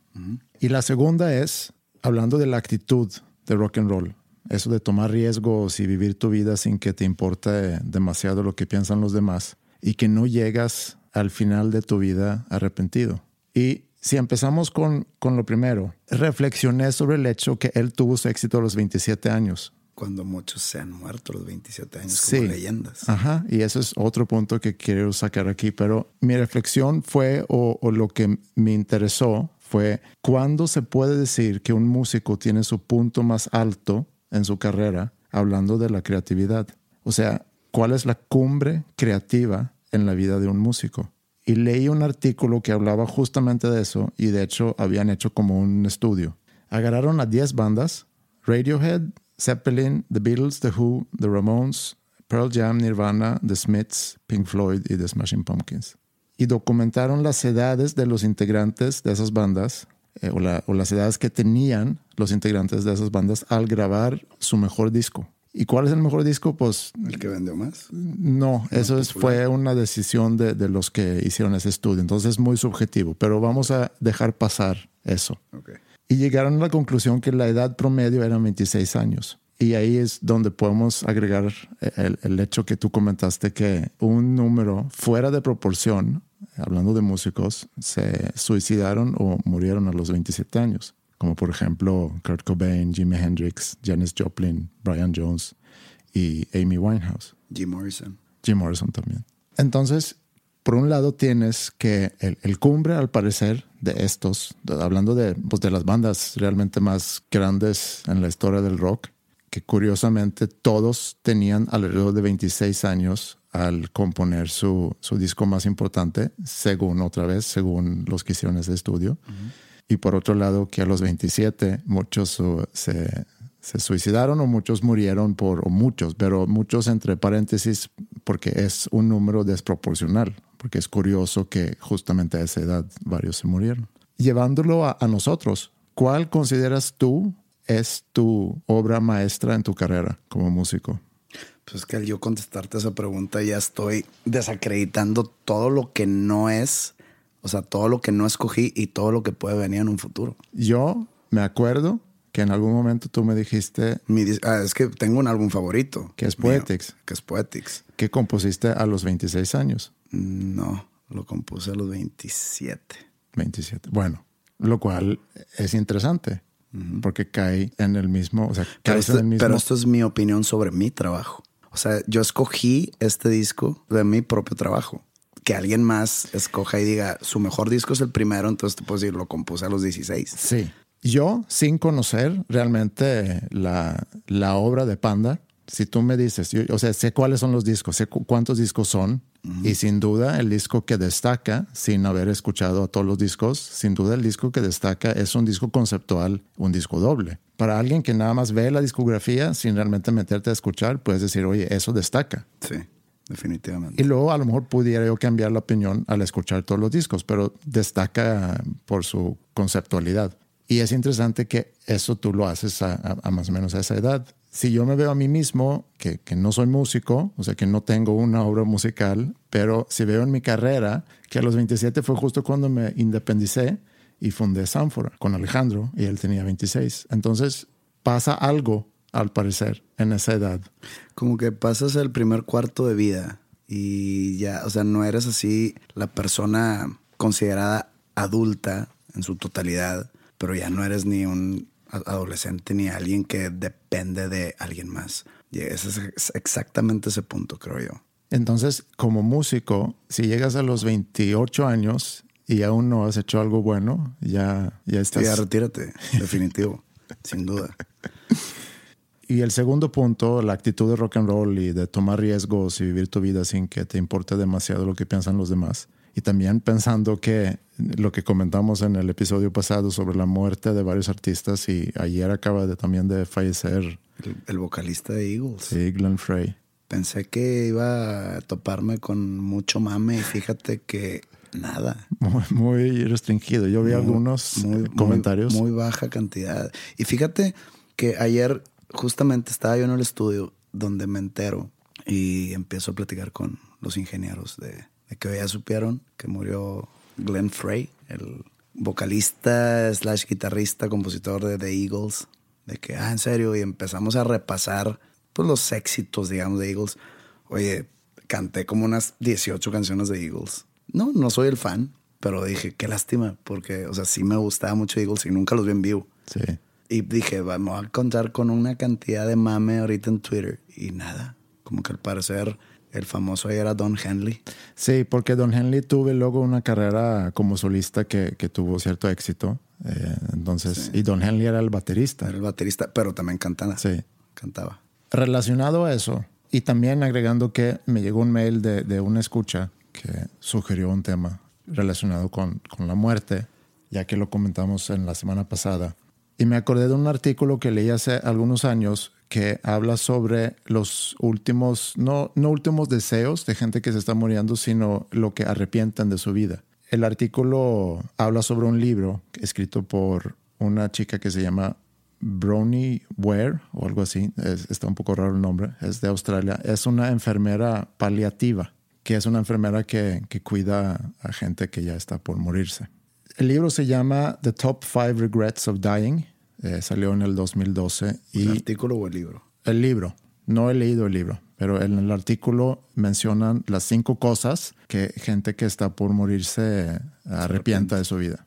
Y la segunda es, hablando de la actitud de rock and roll, eso de tomar riesgos y vivir tu vida sin que te importe demasiado lo que piensan los demás y que no llegas al final de tu vida arrepentido. Y si empezamos con, con lo primero, reflexioné sobre el hecho que él tuvo su éxito a los 27 años. Cuando muchos se han muerto a los 27 años Sí. como leyendas. Ajá, y ese es otro punto que quiero sacar aquí, pero mi reflexión fue, o, o lo que me interesó, fue cuándo se puede decir que un músico tiene su punto más alto en su carrera, hablando de la creatividad. O sea, ¿cuál es la cumbre creativa en la vida de un músico? Y leí un artículo que hablaba justamente de eso, y de hecho habían hecho como un estudio. Agarraron a 10 bandas, Radiohead, Zeppelin, The Beatles, The Who, The Ramones, Pearl Jam, Nirvana, The Smiths, Pink Floyd y The Smashing Pumpkins. Y documentaron las edades de los integrantes de esas bandas, eh, o, la- o las edades que tenían los integrantes de esas bandas al grabar su mejor disco. ¿Y cuál es el mejor disco? Pues El que vendió más. no, eso es, fue una decisión de, de los que hicieron ese estudio. Entonces es muy subjetivo, pero vamos a dejar pasar eso. Y llegaron a la conclusión que la edad promedio era 26 años. Y ahí es donde podemos agregar el, el hecho que tú comentaste que un número fuera de proporción, hablando de músicos, se suicidaron o murieron a los 27 años. Como por ejemplo Kurt Cobain, Jimi Hendrix, Janis Joplin, Brian Jones y Amy Winehouse. Jim Morrison. Jim Morrison también. Entonces, por un lado tienes que el, el cumbre, al parecer, de estos, de- hablando de, pues, de las bandas realmente más grandes en la historia del rock, que curiosamente todos tenían alrededor de 26 años al componer su, su disco más importante, según otra vez, según los que hicieron ese estudio. Y por otro lado, que a los 27 muchos uh, se, se suicidaron o muchos murieron por, o muchos, pero muchos entre paréntesis, porque es un número desproporcional, porque es curioso que justamente a esa edad varios se murieron. Llevándolo a, a nosotros, ¿cuál consideras tú es tu obra maestra en tu carrera como músico? Pues que al yo contestarte esa pregunta ya estoy desacreditando todo lo que no es, o sea, todo lo que no escogí y todo lo que puede venir en un futuro. Yo me acuerdo que en algún momento tú me dijiste Mi ah, es que tengo un álbum favorito. Que es mío, Poetics. que es Poetics. que compusiste a los 26 años. No, lo compuse a los 27. 27. Bueno, lo cual es interesante porque cae en el mismo, o sea, Pero esto, en el mismo. pero esto es mi opinión sobre mi trabajo. O sea, yo escogí este disco de mi propio trabajo. Que alguien más escoja y diga, su mejor disco es el primero, entonces te puedes decir, lo compuse a los 16. Sí. Yo, sin conocer realmente la, la obra de Panda, si tú me dices, yo- o sea, sé cuáles son los discos, sé cu- cuántos discos son, y sin duda el disco que destaca, sin haber escuchado a todos los discos, sin duda el disco que destaca es un disco conceptual, un disco doble. Para alguien que nada más ve la discografía sin realmente meterte a escuchar, puedes decir, oye, eso destaca. Sí, definitivamente. Y luego a lo mejor pudiera yo cambiar la opinión al escuchar todos los discos, pero destaca por su conceptualidad. Y es interesante que eso tú lo haces a, a- a más o menos a esa edad. Si yo me veo a mí mismo, que, que no soy músico, o sea, que no tengo una obra musical, pero si veo en mi carrera que a los 27 fue justo cuando me independicé y fundé Sanfora con Alejandro y él tenía 26. Entonces pasa algo, al parecer, en esa edad. Como que pasas el primer cuarto de vida y ya, o sea, no eres así la persona considerada adulta en su totalidad, pero ya no eres ni un adolescente ni alguien que depende de alguien más. Y ese es ex- exactamente ese punto, creo yo. Entonces, como músico, si llegas a los 28 años y aún no has hecho algo bueno, ya, ya estás. ya retírate, definitivo, sin duda. Y el segundo punto, la actitud de rock and roll y de tomar riesgos y vivir tu vida sin que te importe demasiado lo que piensan los demás. Y también pensando que lo que comentamos en el episodio pasado sobre la muerte de varios artistas y ayer acaba de, también de fallecer El, el vocalista de Eagles. sí, Glenn Frey. Pensé que iba a toparme con mucho mame y fíjate que nada. Muy, muy restringido. Yo vi Muy- algunos muy- comentarios. Muy, muy baja cantidad. Y fíjate que ayer justamente estaba yo en el estudio donde me entero y empiezo a platicar con los ingenieros de, de que ya supieron que murió Glenn Frey, el vocalista slash guitarrista, compositor de The Eagles. De que, ah, en serio, y empezamos a repasar pues, los éxitos, digamos, de Eagles. Oye, canté como unas 18 canciones de Eagles. No, no soy el fan, pero dije, qué lástima, porque, o sea, sí me gustaba mucho Eagles y nunca los vi en vivo. Sí. Y dije, vamos a contar con una cantidad de mame ahorita en Twitter. Y nada, como que al parecer el famoso ahí era Don Henley. Sí, porque Don Henley tuvo luego una carrera como solista que, que tuvo cierto éxito. Eh, entonces, y Don Henley era el baterista. Era el baterista, pero también cantaba. Sí. Cantaba. Relacionado a eso, y también agregando que me llegó un mail de, de una escucha que sugirió un tema relacionado con, con la muerte, ya que lo comentamos en la semana pasada. Y me acordé de un artículo que leí hace algunos años que habla sobre los últimos, no, no últimos deseos de gente que se está muriendo, sino lo que arrepienten de su vida. El artículo habla sobre un libro escrito por una chica que se llama Brownie Ware o algo así, es- está un poco raro el nombre, es de Australia. Es una enfermera paliativa, que es una enfermera que, que cuida a gente que ya está por morirse. El libro se llama The Top Five Regrets of Dying, eh, salió en el 2012 y ¿El artículo o el libro? el libro. No he leído el libro, pero en el artículo mencionan las cinco cosas que gente que está por morirse arrepienta de su vida.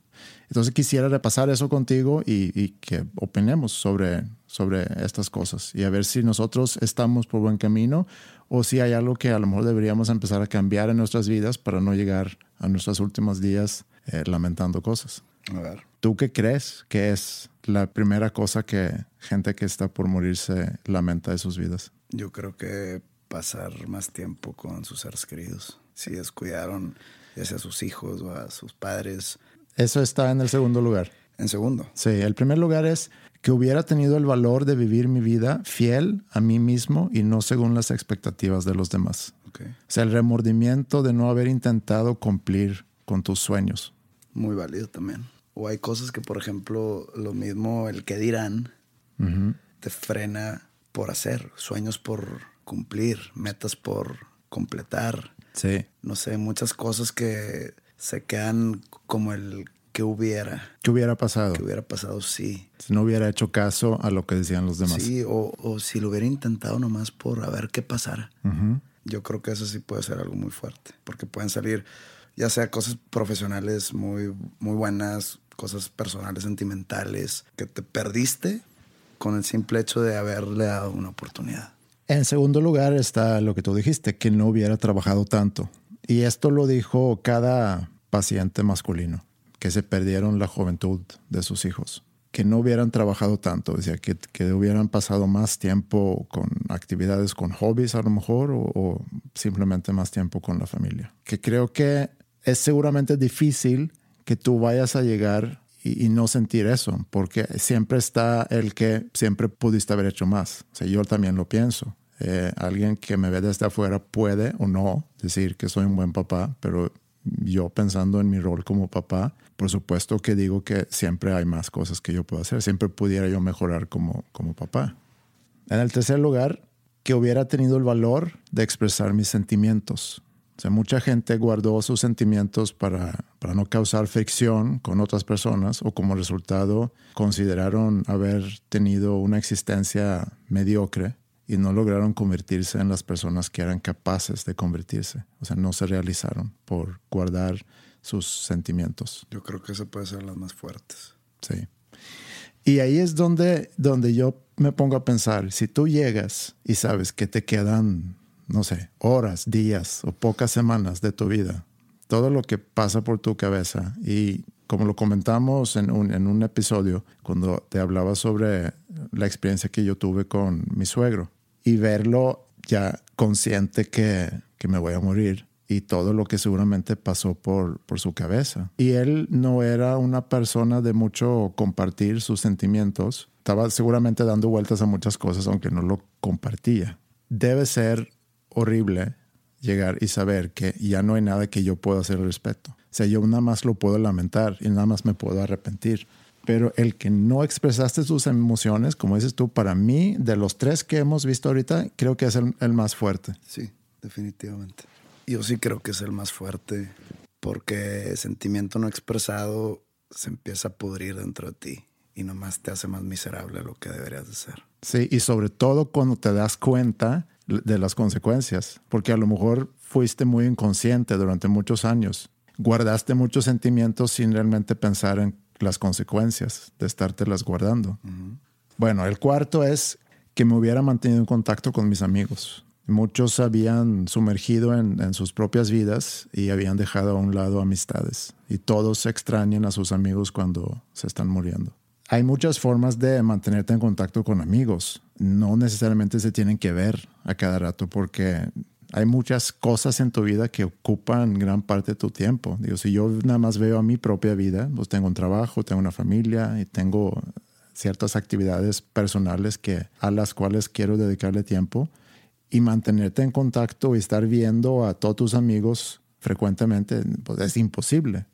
Entonces quisiera repasar eso contigo y, y que opinemos sobre, sobre estas cosas y a ver si nosotros estamos por buen camino o si hay algo que a lo mejor deberíamos empezar a cambiar en nuestras vidas para no llegar a nuestros últimos días eh, lamentando cosas. A ver. ¿Tú qué crees que es la primera cosa que gente que está por morirse lamenta de sus vidas? Yo creo que pasar más tiempo con sus seres queridos. Si descuidaron ya sea a sus hijos o a sus padres. Eso está en el segundo lugar. En segundo, Sí, el primer lugar es que hubiera tenido el valor de vivir mi vida fiel a mí mismo y no según las expectativas de los demás. ok. O sea, el remordimiento de no haber intentado cumplir con tus sueños. Muy válido también. O hay cosas que, por ejemplo, lo mismo, el que dirán, te frena por hacer, sueños por cumplir, metas por completar. Sí. No sé, muchas cosas que se quedan como el que hubiera, ¿Qué hubiera pasado que hubiera pasado sí. si no hubiera hecho caso a lo que decían los demás? Sí, o, o si lo hubiera intentado nomás por a ver qué pasara. Yo creo que eso sí puede ser algo muy fuerte, porque pueden salir ya sea cosas profesionales muy, muy buenas, cosas personales, sentimentales, que te perdiste con el simple hecho de haberle dado una oportunidad. En segundo lugar está lo que tú dijiste, que no hubiera trabajado tanto. Y esto lo dijo cada paciente masculino, que se perdieron la juventud de sus hijos, que no hubieran trabajado tanto, sea, que, que hubieran pasado más tiempo con actividades, con hobbies a lo mejor, o, o simplemente más tiempo con la familia. Que creo que es seguramente difícil que tú vayas a llegar y, no sentir eso, porque siempre está el que siempre pudiste haber hecho más. O sea, yo también lo pienso. Eh, alguien que me ve desde afuera puede o no decir que soy un buen papá, pero yo pensando en mi rol como papá, por supuesto que digo que siempre hay más cosas que yo puedo hacer, siempre pudiera yo mejorar como, como papá. En el tercer lugar, que hubiera tenido el valor de expresar mis sentimientos. O sea, mucha gente guardó sus sentimientos para, para no causar fricción con otras personas o como resultado consideraron haber tenido una existencia mediocre y no lograron convertirse en las personas que eran capaces de convertirse. O sea, no se realizaron por guardar sus sentimientos. Yo creo que eso puede ser las más fuertes. Sí. Y ahí es donde, donde yo me pongo a pensar, si tú llegas y sabes que te quedan, no sé, horas, días o pocas semanas de tu vida, todo lo que pasa por tu cabeza y como lo comentamos en un, en un episodio cuando te hablaba sobre la experiencia que yo tuve con mi suegro y verlo ya consciente que, que me voy a morir y todo lo que seguramente pasó por, por su cabeza. Y él no era una persona de mucho compartir sus sentimientos. Estaba seguramente dando vueltas a muchas cosas, aunque no lo compartía. Debe ser horrible llegar y saber que ya no hay nada que yo pueda hacer al respecto. O sea, yo nada más lo puedo lamentar y nada más me puedo arrepentir. Pero el que no expresaste tus emociones, como dices tú, para mí, de los tres que hemos visto ahorita, creo que es el, el más fuerte. Sí, definitivamente. Yo sí creo que es el más fuerte porque sentimiento no expresado se empieza a pudrir dentro de ti y nomás te hace más miserable lo que deberías de ser. Sí, y sobre todo cuando te das cuenta de las consecuencias, porque a lo mejor fuiste muy inconsciente durante muchos años, guardaste muchos sentimientos sin realmente pensar en las consecuencias de estártelas guardando. Bueno, el cuarto es que me hubiera mantenido en contacto con mis amigos. Muchos habían sumergido en, en, sus propias vidas y habían dejado a un lado amistades. Y todos extrañan a sus amigos cuando se están muriendo. Hay muchas formas de mantenerte en contacto con amigos. No necesariamente se tienen que ver a cada rato porque hay muchas cosas en tu vida que ocupan gran parte de tu tiempo. Digo, si yo nada más veo a mi propia vida, pues tengo un trabajo, tengo una familia y tengo ciertas actividades personales que, a las cuales quiero dedicarle tiempo y mantenerte en contacto y estar viendo a todos tus amigos frecuentemente, pues es imposible.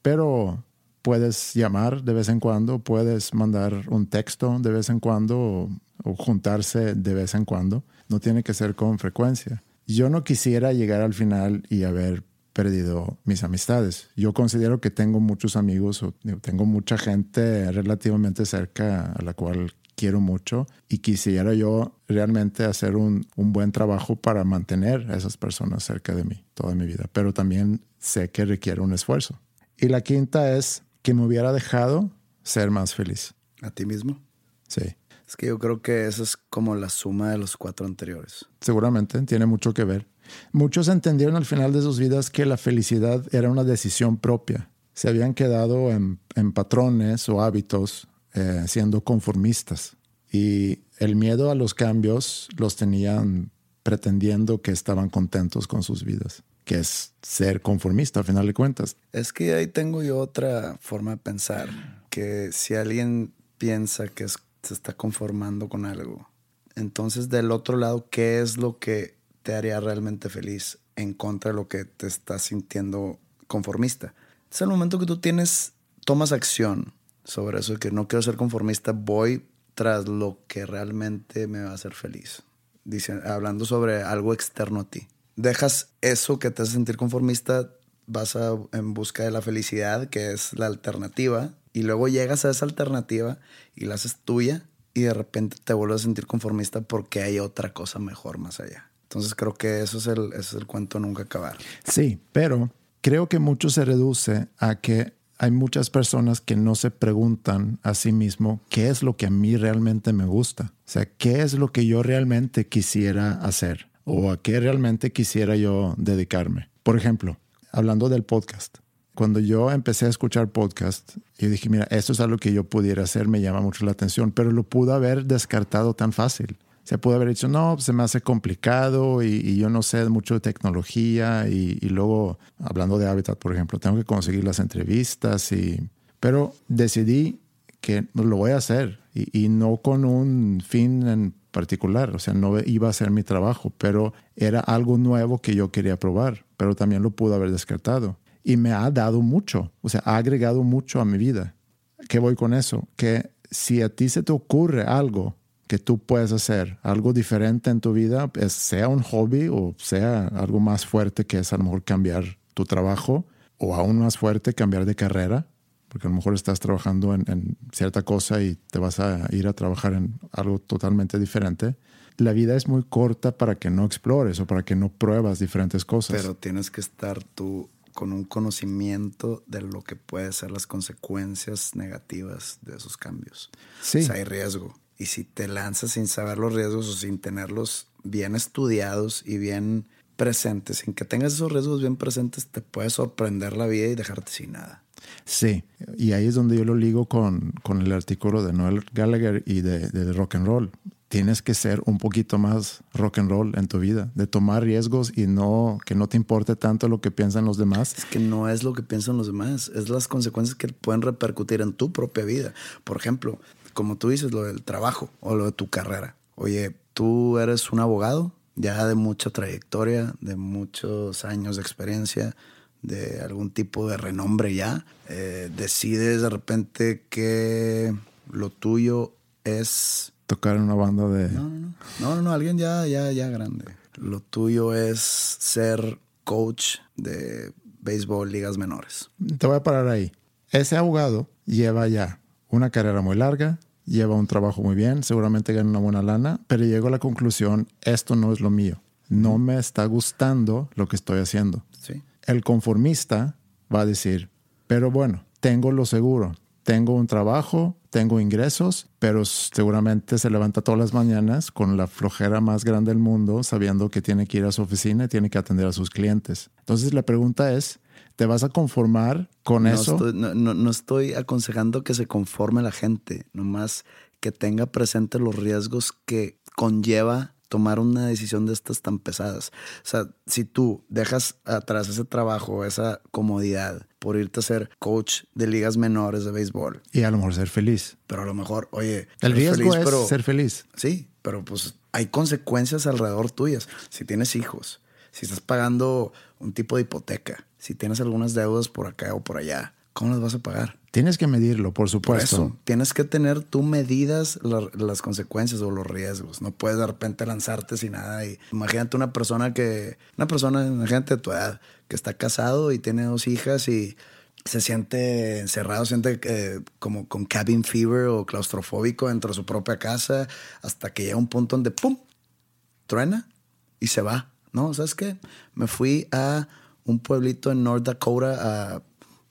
Pero puedes llamar de vez en cuando, puedes mandar un texto de vez en cuando o, juntarse de vez en cuando. No tiene que ser con frecuencia. Yo no quisiera llegar al final y haber perdido mis amistades. Yo considero que tengo muchos amigos, o tengo mucha gente relativamente cerca a la cual quiero mucho y quisiera yo realmente hacer un, un, buen trabajo para mantener a esas personas cerca de mí toda mi vida, pero también sé que requiere un esfuerzo. Y la quinta es que me hubiera dejado ser más feliz. ¿A ti mismo? Sí. Es que yo creo que eso es como la suma de los cuatro anteriores. Seguramente, tiene mucho que ver. Muchos entendieron al final de sus vidas que la felicidad era una decisión propia. Se habían quedado en, en patrones o hábitos eh, siendo conformistas. Y el miedo a los cambios los tenían pretendiendo que estaban contentos con sus vidas, que es ser conformista al final de cuentas. Es que ahí tengo yo otra forma de pensar, que si alguien piensa que es, se está conformando con algo, entonces del otro lado, ¿qué es lo que te haría realmente feliz en contra de lo que te estás sintiendo conformista? Es el momento que tú tienes, tomas acción sobre eso, que no quiero ser conformista, voy tras lo que realmente me va a hacer feliz. Dice, hablando sobre algo externo a ti. Dejas eso que te hace sentir conformista, vas a, en busca de la felicidad, que es la alternativa, y luego llegas a esa alternativa y la haces tuya y de repente te vuelves a sentir conformista porque hay otra cosa mejor más allá. Entonces creo que eso es el, eso es el cuento nunca acabar. Sí, pero creo que mucho se reduce a que hay muchas personas que no se preguntan a sí mismo qué es lo que a mí realmente me gusta. O sea, qué es lo que yo realmente quisiera hacer o a qué realmente quisiera yo dedicarme. Por ejemplo, hablando del podcast. Cuando yo empecé a escuchar podcast, yo dije, mira, esto es algo que yo pudiera hacer, me llama mucho la atención, pero lo pude haber descartado tan fácil. Se pudo haber dicho, no, se me hace complicado y, y yo no sé mucho de tecnología y, y, luego, hablando de Habitat, por ejemplo, tengo que conseguir las entrevistas y... Pero decidí que lo voy a hacer y, y no con un fin en particular, o sea, no iba a ser mi trabajo, pero era algo nuevo que yo quería probar, pero también lo pude haber descartado. Y me ha dado mucho, o sea, ha agregado mucho a mi vida. ¿Qué voy con eso? Que si a ti se te ocurre algo que tú puedes hacer, algo diferente en tu vida, sea un hobby o sea algo más fuerte que es a lo mejor cambiar tu trabajo o aún más fuerte cambiar de carrera, porque a lo mejor estás trabajando en, en cierta cosa y te vas a ir a trabajar en algo totalmente diferente. La vida es muy corta para que no explores o para que no pruebas diferentes cosas. Pero tienes que estar tú con un conocimiento de lo que pueden ser las consecuencias negativas de esos cambios. Sí. O sea, hay riesgo. Y si te lanzas sin saber los riesgos o sin tenerlos bien estudiados y bien presentes, sin que tengas esos riesgos bien presentes, te puede sorprender la vida y dejarte sin nada. Sí, y ahí es donde yo lo ligo con, con el artículo de Noel Gallagher y de, de, rock and roll. Tienes que ser un poquito más rock and roll en tu vida, de tomar riesgos y no que no te importe tanto lo que piensan los demás. Es que no es lo que piensan los demás, es las consecuencias que pueden repercutir en tu propia vida. Por ejemplo, como tú dices, lo del trabajo o lo de tu carrera. Oye, tú eres un abogado ya de mucha trayectoria, de muchos años de experiencia, de algún tipo de renombre ya. Eh, decides de repente que lo tuyo es... Tocar en una banda de... No, no, no. No, no, no alguien ya, ya, ya grande. Lo tuyo es ser coach de béisbol, ligas menores. Te voy a parar ahí. Ese abogado lleva ya una carrera muy larga, lleva un trabajo muy bien, seguramente gana una buena lana, pero llegó a la conclusión, esto no es lo mío. No me está gustando lo que estoy haciendo. Sí. El conformista va a decir, pero bueno, tengo lo seguro, tengo un trabajo, tengo ingresos, pero seguramente se levanta todas las mañanas con la flojera más grande del mundo, sabiendo que tiene que ir a su oficina y tiene que atender a sus clientes. Entonces la pregunta es, ¿te vas a conformar con No eso? estoy, no, no- no estoy aconsejando que se conforme la gente, nomás que tenga presente los riesgos que conlleva tomar una decisión de estas tan pesadas. O sea, si tú dejas atrás ese trabajo, esa comodidad por irte a ser coach de ligas menores de béisbol, Y a lo mejor ser feliz. pero a lo mejor, oye, El riesgo feliz, es pero- ser feliz. Sí, pero pues hay consecuencias alrededor tuyas. Si tienes hijos, si estás pagando un tipo de hipoteca, si tienes algunas deudas por acá o por allá, ¿cómo las vas a pagar? Tienes que medirlo, por Por supuesto. eso, tienes que tener tú medidas la- las consecuencias o los riesgos. No puedes de repente lanzarte sin nada. Y imagínate una persona que, una persona, imagínate de tu edad, que está casado y tiene dos hijas y se siente encerrado, siente eh, como con cabin fever o claustrofóbico dentro de su propia casa, hasta que llega un punto donde ¡pum! truena y se va. ¿No? ¿Sabes qué? Me fui a un pueblito en North Dakota a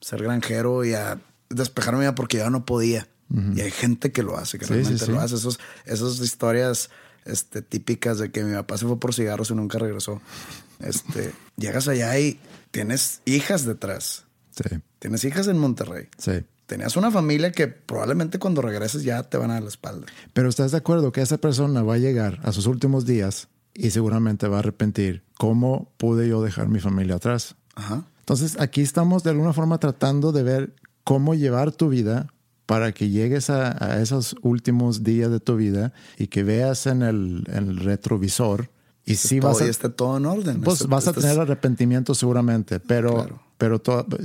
ser granjero y a despejarme porque ya no podía. Y hay gente que lo hace, que Sí, realmente sí, sí. lo hace. Esos, esas historias este, típicas de que mi papá se fue por cigarros y nunca regresó. Este, llegas allá y tienes hijas detrás. Sí, Tienes hijas en Monterrey. sí. Tenías una familia que probablemente cuando regreses ya te van a dar la espalda. Pero estás de acuerdo que esa persona va a llegar a sus últimos días y seguramente va a arrepentir. ¿Cómo pude yo dejar mi familia atrás? Ajá. Entonces aquí estamos de alguna forma tratando de ver cómo llevar tu vida para que llegues a, a esos últimos días de tu vida y que veas en el, en el retrovisor y si todo, vas a, y esté todo en orden. pues Este- vas a este tener arrepentimiento seguramente, pero, Claro. pero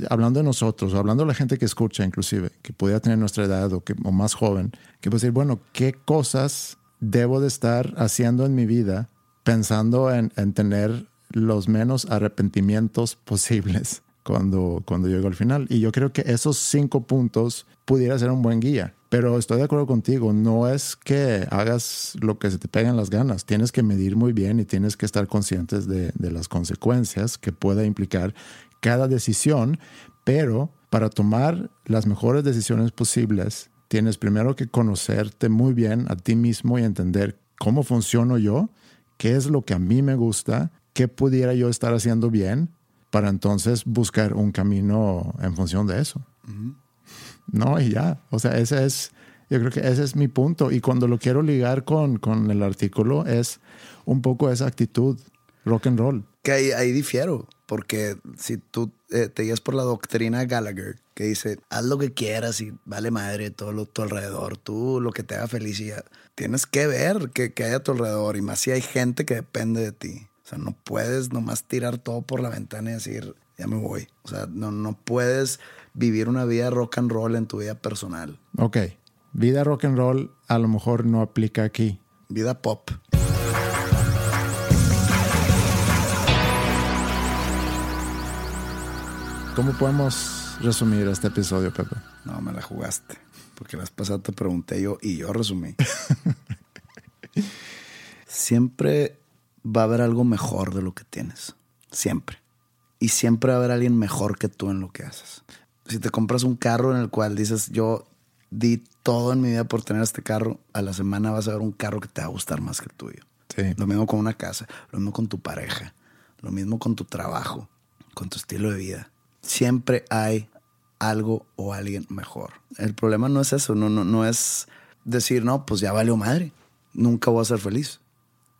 hablando de nosotros, hablando de la gente que escucha inclusive, que pudiera tener nuestra edad o, que, o más joven, que puede decir, bueno, ¿qué cosas debo de estar haciendo en mi vida pensando en, en tener los menos arrepentimientos posibles cuando, cuando llego al final? Y yo creo que esos cinco puntos pudiera ser un buen guía. Pero estoy de acuerdo contigo, no es que hagas lo que se te pegan las ganas, tienes que medir muy bien y tienes que estar conscientes de, de las consecuencias que pueda implicar cada decisión, pero para tomar las mejores decisiones posibles, tienes primero que conocerte muy bien a ti mismo y entender cómo funciono yo, qué es lo que a mí me gusta, qué pudiera yo estar haciendo bien, para entonces buscar un camino en función de eso. No, y ya. O sea, ese es, yo creo que ese es mi punto. Y cuando lo quiero ligar con, con el artículo, es un poco esa actitud rock and roll. Que ahí, ahí difiero, porque si tú eh, te guías por la doctrina Gallagher, que dice, haz lo que quieras y vale madre todo lo, tu alrededor, tú lo que te haga feliz y ya. Tienes que ver que, que hay a tu alrededor y más si hay gente que depende de ti. O sea, no puedes nomás tirar todo por la ventana y decir, ya me voy. O sea, no, no puedes vivir una vida rock and roll en tu vida personal. Ok, vida rock and roll a lo mejor no aplica aquí. Vida pop. ¿Cómo podemos resumir este episodio, Pepe? No, me la jugaste. Porque la vez pasada te pregunté yo y yo resumí. siempre va a haber algo mejor de lo que tienes. Siempre. Y siempre va a haber alguien mejor que tú en lo que haces. Si te compras un carro en el cual dices, yo di todo en mi vida por tener este carro, a la semana vas a ver un carro que te va a gustar más que el tuyo. Sí. Lo mismo con una casa, lo mismo con tu pareja, lo mismo con tu trabajo, con tu estilo de vida. Siempre hay algo o alguien mejor. El problema no es eso, no, no, no es decir, no, pues ya valió madre, nunca voy a ser feliz.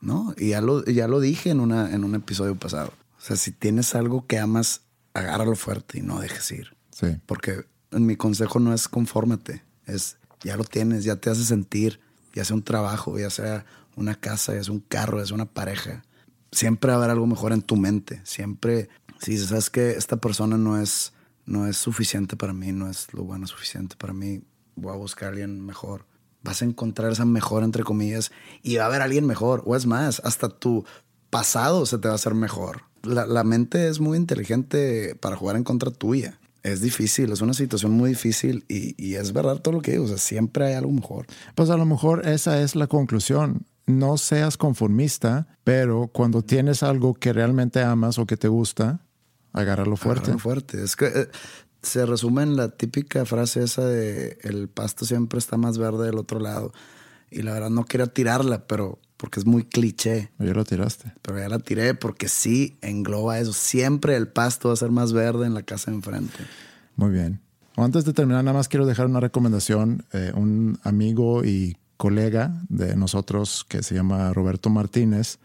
¿No? Y ya lo, ya lo dije en, una, en un episodio pasado. O sea, si tienes algo que amas, agárralo fuerte y no dejes ir. Sí. Porque mi consejo no es confórmate, es ya lo tienes, ya te hace sentir, ya sea un trabajo, ya sea una casa, ya sea un carro, ya sea una pareja. Siempre va a haber algo mejor en tu mente. Siempre, si dices, sabes que esta persona no es, no es suficiente para mí, no es lo bueno suficiente para mí, voy a buscar a alguien mejor. Vas a encontrar esa mejor, entre comillas, y va a haber alguien mejor. O es más, hasta tu pasado se te va a hacer mejor. la, la mente es muy inteligente para jugar en contra tuya. Es difícil, es una situación muy difícil y, y es verdad todo lo que digo. O sea, siempre hay algo mejor. Pues a lo mejor esa es la conclusión. No seas conformista, pero cuando tienes algo que realmente amas o que te gusta, agárralo fuerte. Agárralo fuerte. Es que eh, se resume en la típica frase esa de el pasto siempre está más verde del otro lado. Y la verdad no quería tirarla, pero porque es muy cliché. Ya lo tiraste. Pero ya la tiré porque sí engloba eso. Siempre el pasto va a ser más verde en la casa de enfrente. Muy bien. Antes de terminar, nada más quiero dejar una recomendación. Eh, un amigo y colega de nosotros que se llama Roberto Martínez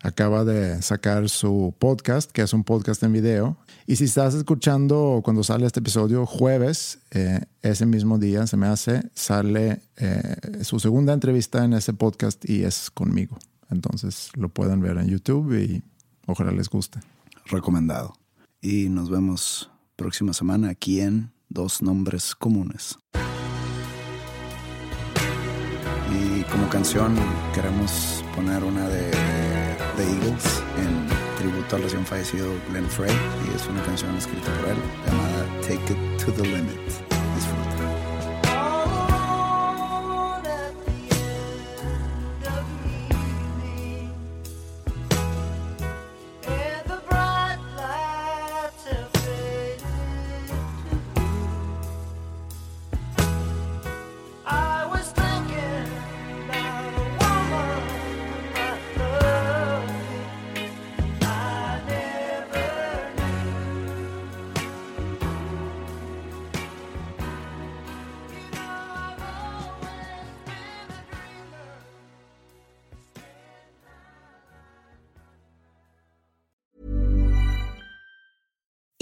acaba de sacar su podcast, que es un podcast en video. Y si estás escuchando cuando sale este episodio, jueves, eh, ese mismo día, se me hace, sale eh, su segunda entrevista en ese podcast y es conmigo. Entonces lo pueden ver en YouTube y ojalá les guste. Recomendado. Y nos vemos próxima semana aquí en Dos Nombres Comunes. Y como canción queremos poner una de The Eagles en tributo al recién fallecido Glenn Frey y es una canción escrita por él llamada Take It to the Limit.